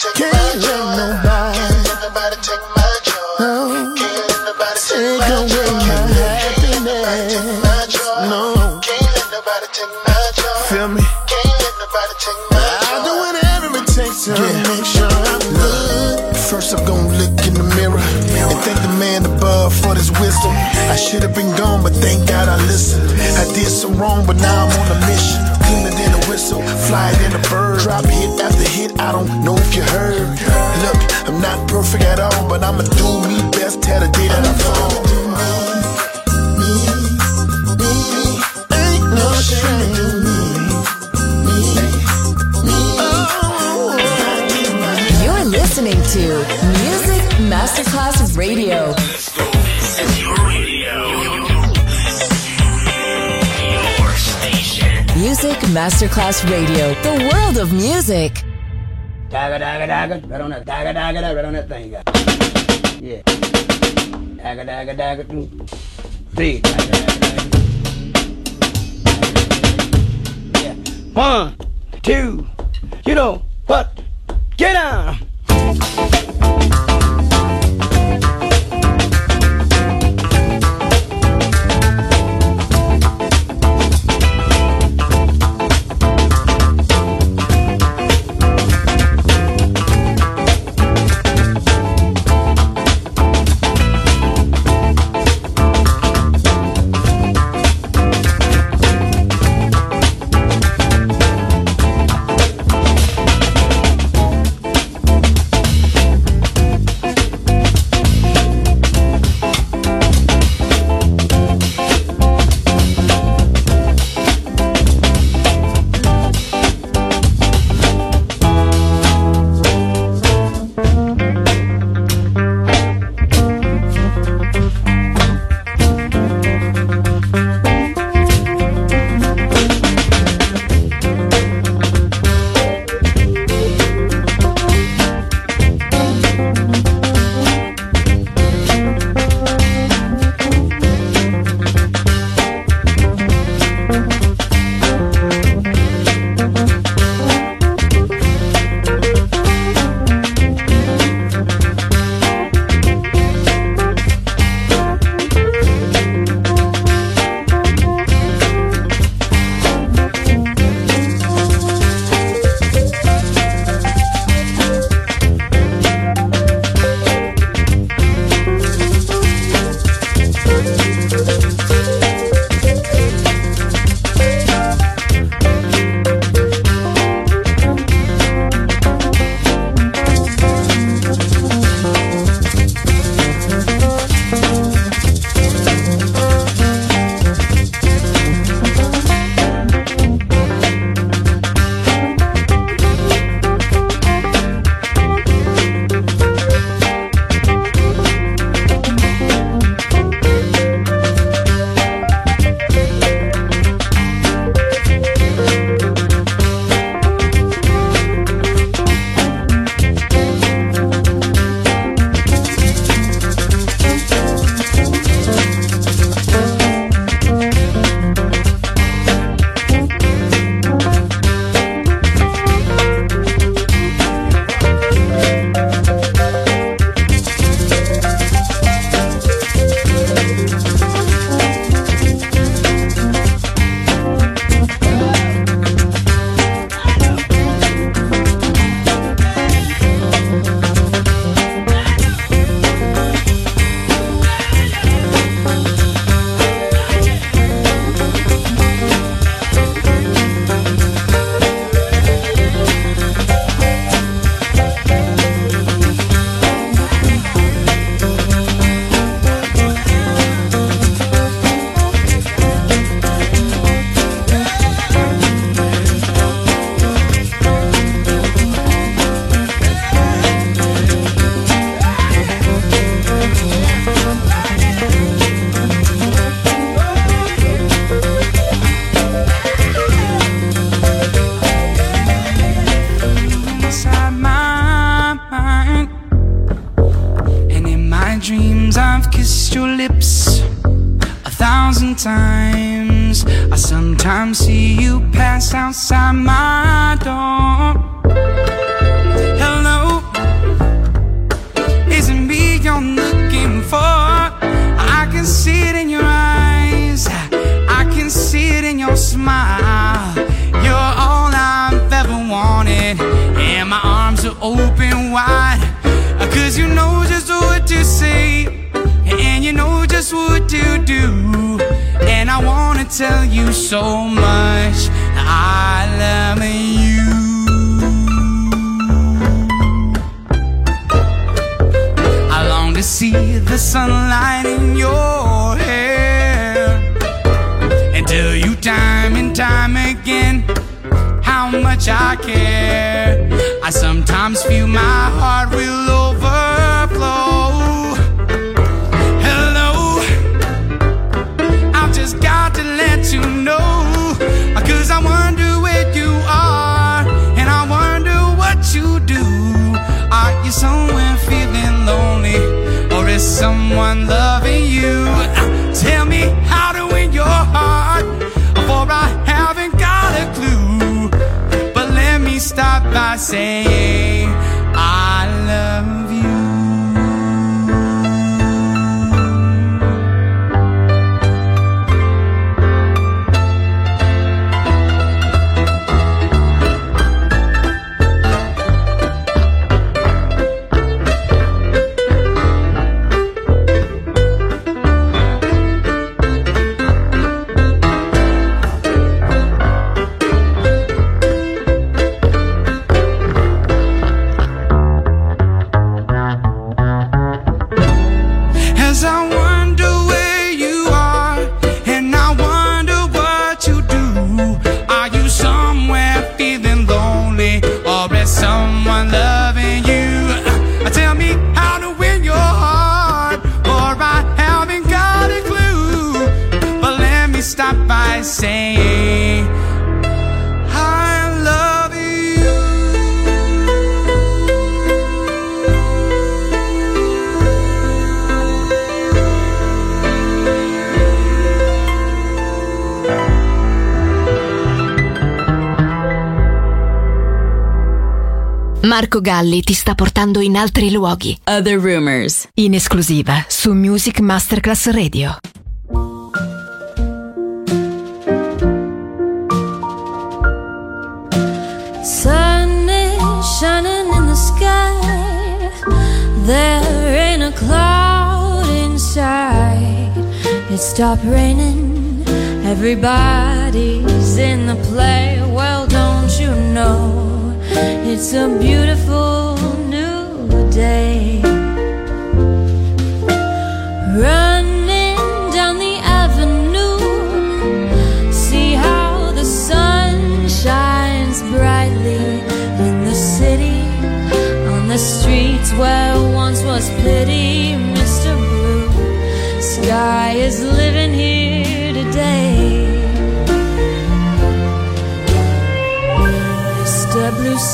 Can't let nobody take my joy. Can't let nobody take my joy. Can't let nobody take my joy. No. Can't let nobody take my joy. Feel me? Can't let nobody take my joy. I'll do whatever it takes to make sure I'm good. First, I'm gonna look in the mirror and thank the man above for his wisdom. I should have been gone, but thank God I listened. I did some wrong, but now I'm on a mission whistle, fly it in a bird. Drop hit after hit, I don't know if you heard. Look, I'm not perfect at all, but I'ma do me best, tell the day that I'm Masterclass Radio, the world of music. Dagger, dagger, dagger, right on that, dagger, dagger, right on that thing. Yeah. Dagger, dagger, dagger, two, three. Dagger, dagger, dagger. Yeah. One, two, you know what? Get on! Sunlight in your hair and tell you time and time again how much I care. I sometimes feel my heart will overflow. Hello, I've just got to let you know. Cause I wonder where you are, and I wonder what you do. Are you somewhere feeling lonely, is someone loving you? Tell me how to win your heart, for I haven't got a clue. But let me start by saying I love Marco Galli ti sta portando in altri luoghi. Other rumors. In esclusiva su Music Masterclass Radio. Sun is shining in the sky. There ain't a cloud inside. It stopped raining. Everybody's in the play. Well, don't you know? It's a beautiful new day. Running down the avenue. See how the sun shines brightly in the city, on the streets where once was pity. Mr. Blue Sky is living here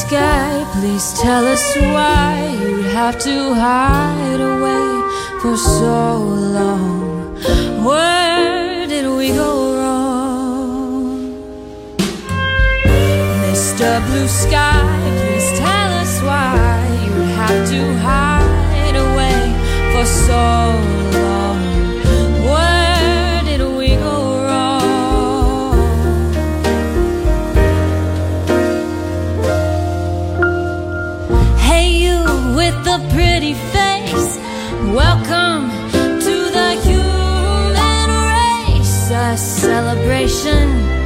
Sky, please tell us why you have to hide away for so long. Where did we go wrong? Mr. Blue Sky, please tell us why you have to hide away for so long. Welcome to the human race. A celebration.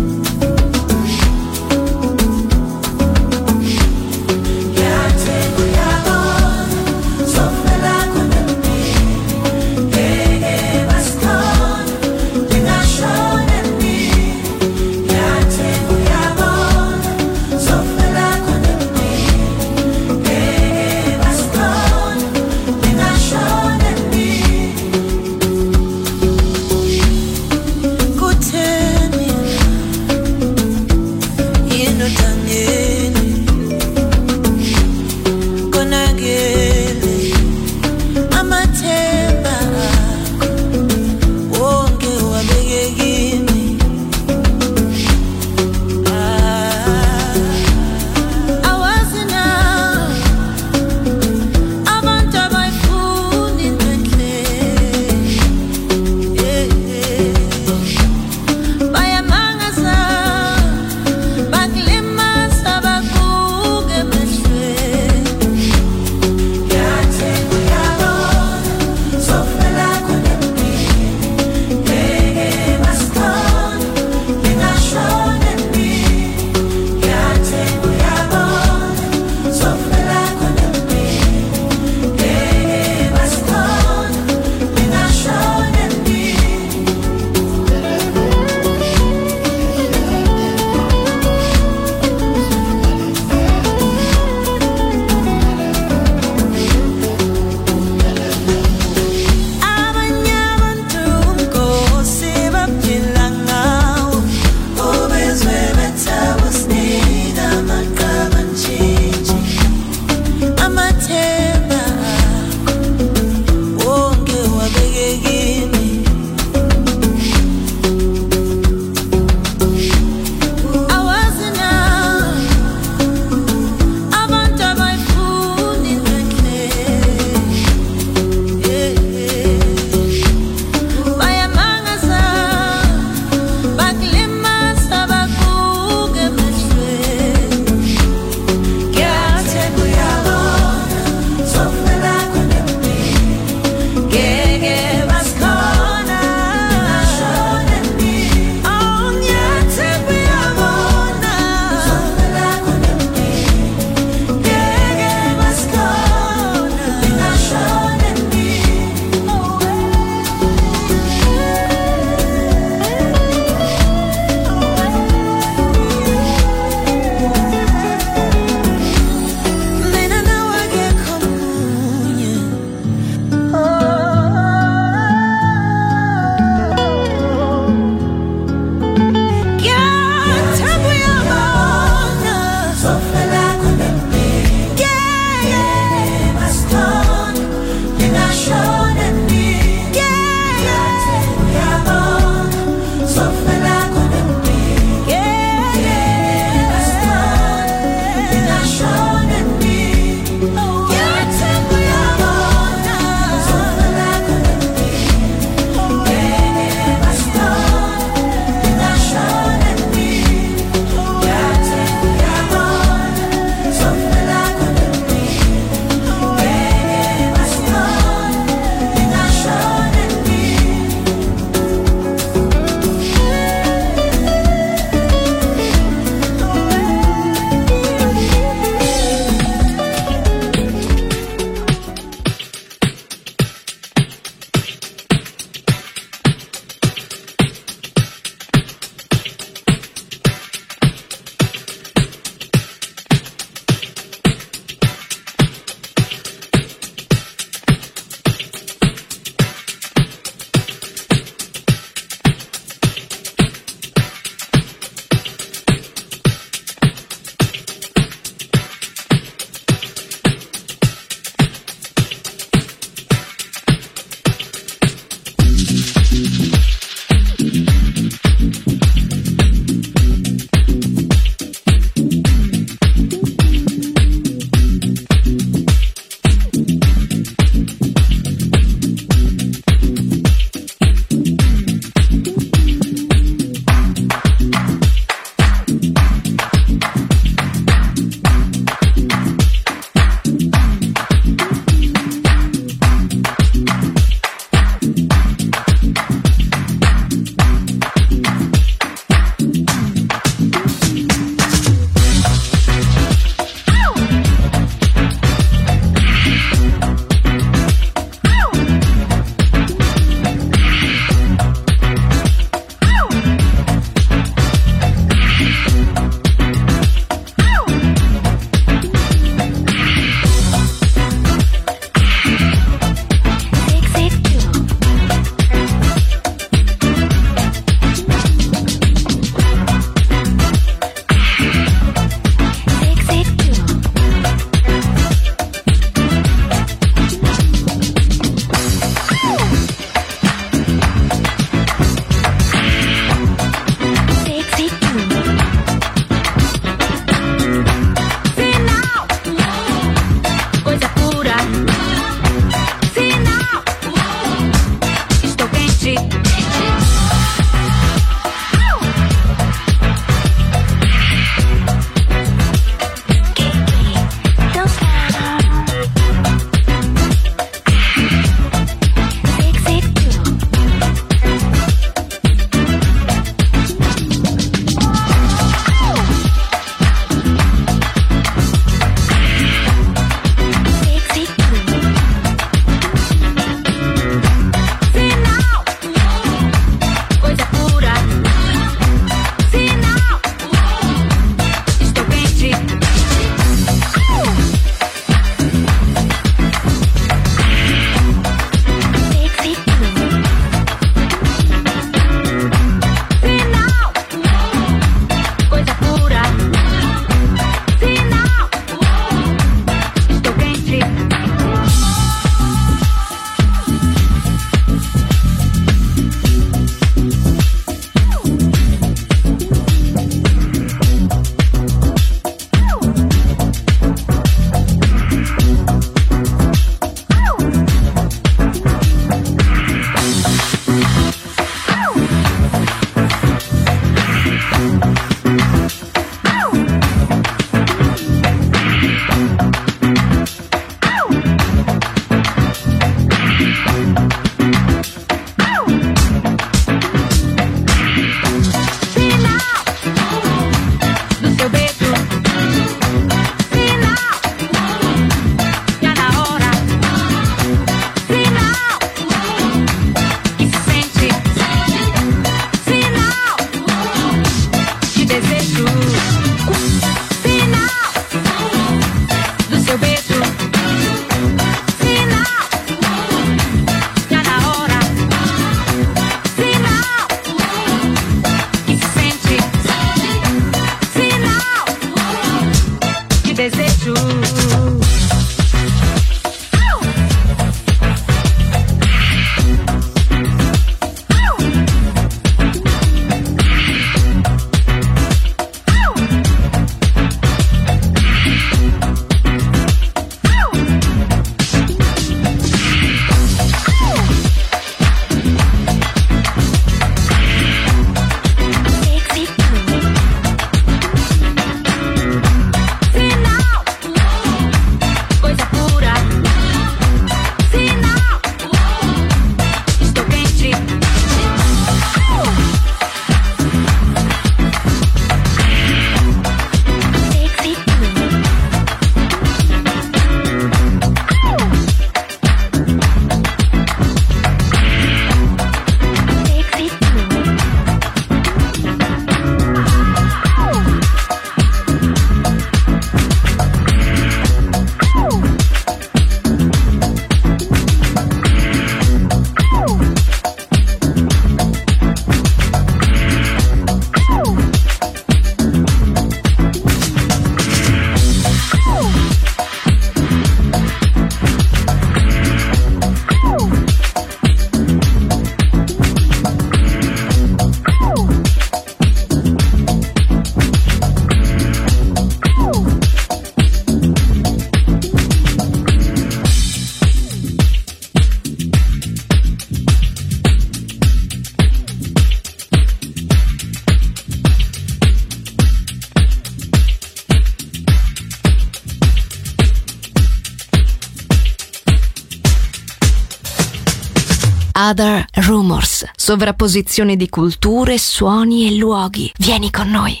sovrapposizione di culture, suoni e luoghi. Vieni con noi.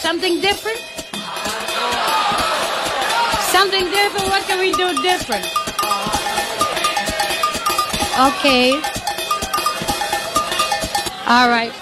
Something different? Something different? What can we do different? Okay. All right.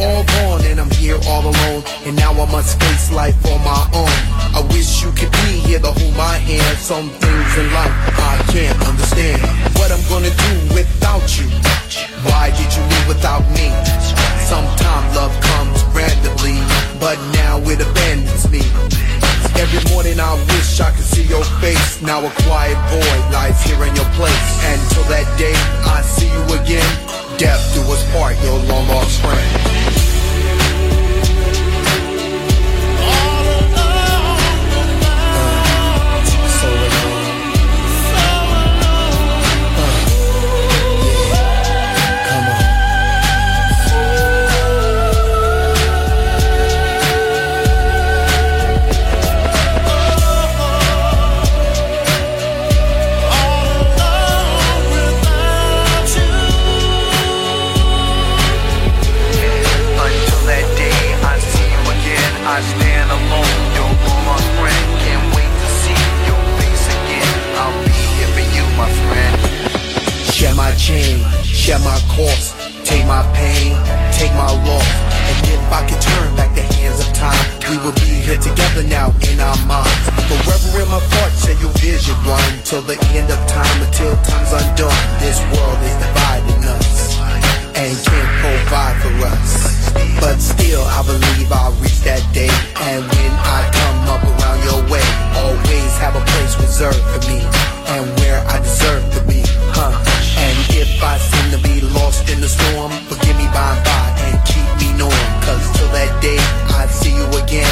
all gone and I'm here all alone. And now I must face life on my own. I wish you could be here to hold my hand. Some things in life I can't understand. What I'm gonna do without you? Why did you leave without me? Sometimes love comes randomly, but now it abandons me. Every morning I wish I could see your face. Now a quiet boy lies here in your place. And till that day I see you again, death do us part, your long lost friend. Chain, share my course, take my pain, take my loss. And if I could turn back the hands of time, we will be here together now in our minds. Forever in my heart, share your vision one till the end of time, until time's undone. This world is dividing us and can't provide for us. But still, I believe I'll reach that day. And when I come up around your way, always have a place reserved for me and where I deserve to be. Huh? If I seem to be lost in the storm, forgive me by and by and keep me knowing. Cause till that day I see you again,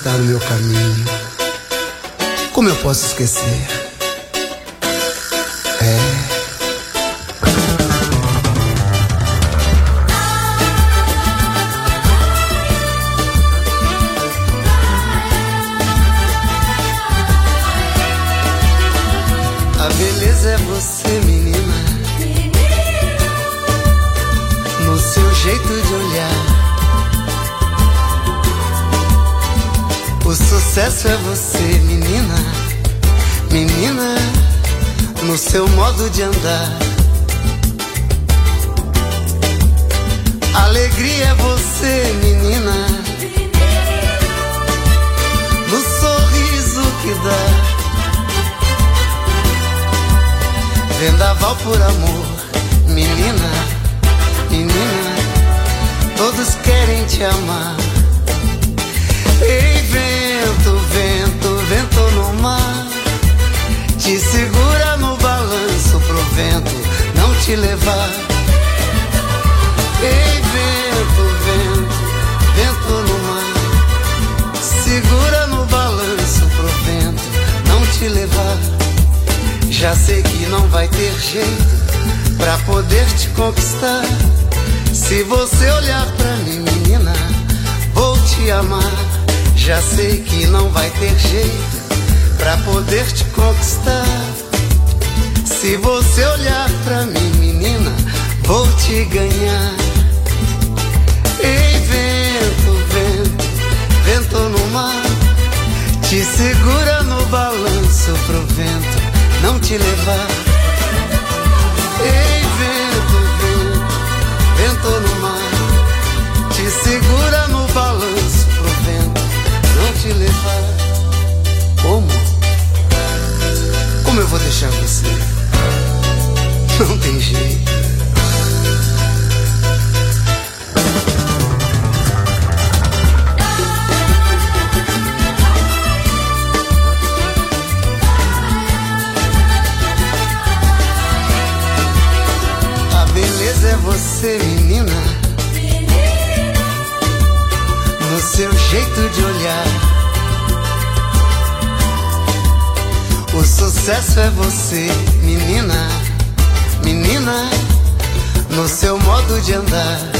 está no meu caminho. Como eu posso esquecer? De andar. Alegria é você, menina. No sorriso que dá. Vendaval por amor, menina, menina, todos querem te amar. Te levar. Ei, vento, vento, vento no mar, segura no balanço pro vento não te levar. Já sei que não vai ter jeito pra poder te conquistar. Se você olhar pra mim, menina, vou te amar. Já sei que não vai ter jeito pra poder te conquistar. Se você olhar pra mim, menina, vou te ganhar. Ei, vento, vento, vento no mar, te segura no balanço pro vento não te levar. Ei, vento, vento, vento no mar, te segura no balanço pro vento não te levar. Como? Como eu vou deixar você? não tem jeito. A beleza é você, menina. menina. No seu jeito de olhar. O sucesso é você, menina. Menina, no seu modo de andar.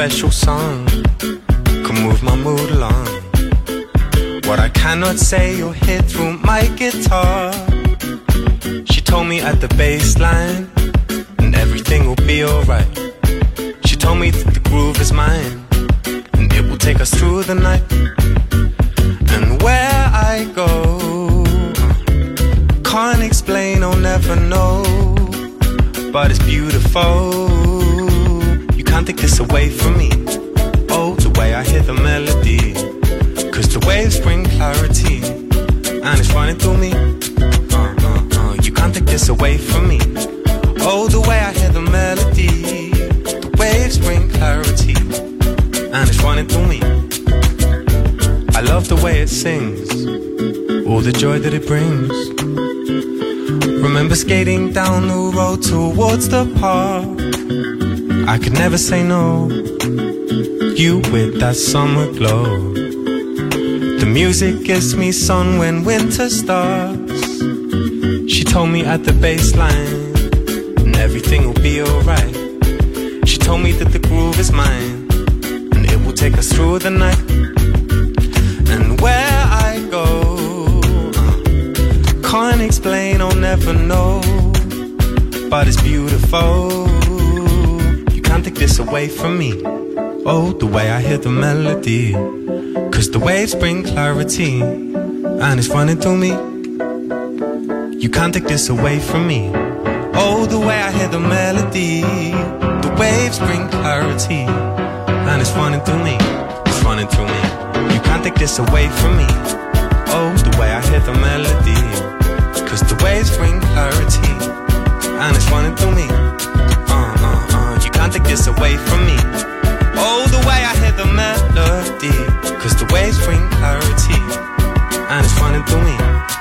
Special song, can move my mood along. What I cannot say, you'll hear joy that it brings. Remember skating down the road towards the park. I could never say no. You with that summer glow. The music gives me sun when winter starts. She told me at the baseline, and everything will be alright. She told me that the groove is mine, and it will take us through the night. Can't explain, I'll never know. But it's beautiful. You can't take this away from me. Oh, the way I hear the melody. Cause the waves bring clarity. And it's running through me. You can't take this away from me. Oh, the way I hear the melody. The waves bring clarity. And it's running through me. It's running through me. You can't take this away from me. Oh, the way I hear the melody. Cause the waves bring clarity. And it's running through me. Uh, uh, uh. You can't take this away from me. Oh, the way I hear the melody. Cause the waves bring clarity. And it's running through me.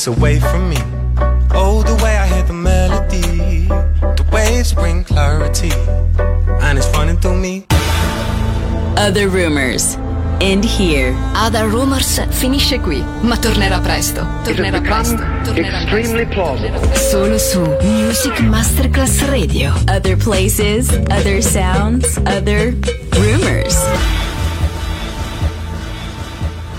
This away from me. Oh, the way I hear the melody. The waves bring clarity. And it's running through me. Other rumors. End here. Other Rumors finisce qui, ma tornerà presto. Tornerà presto. Tornerà Extremely plausible. Solo su Music Masterclass Radio. Other places, other sounds, other rumors.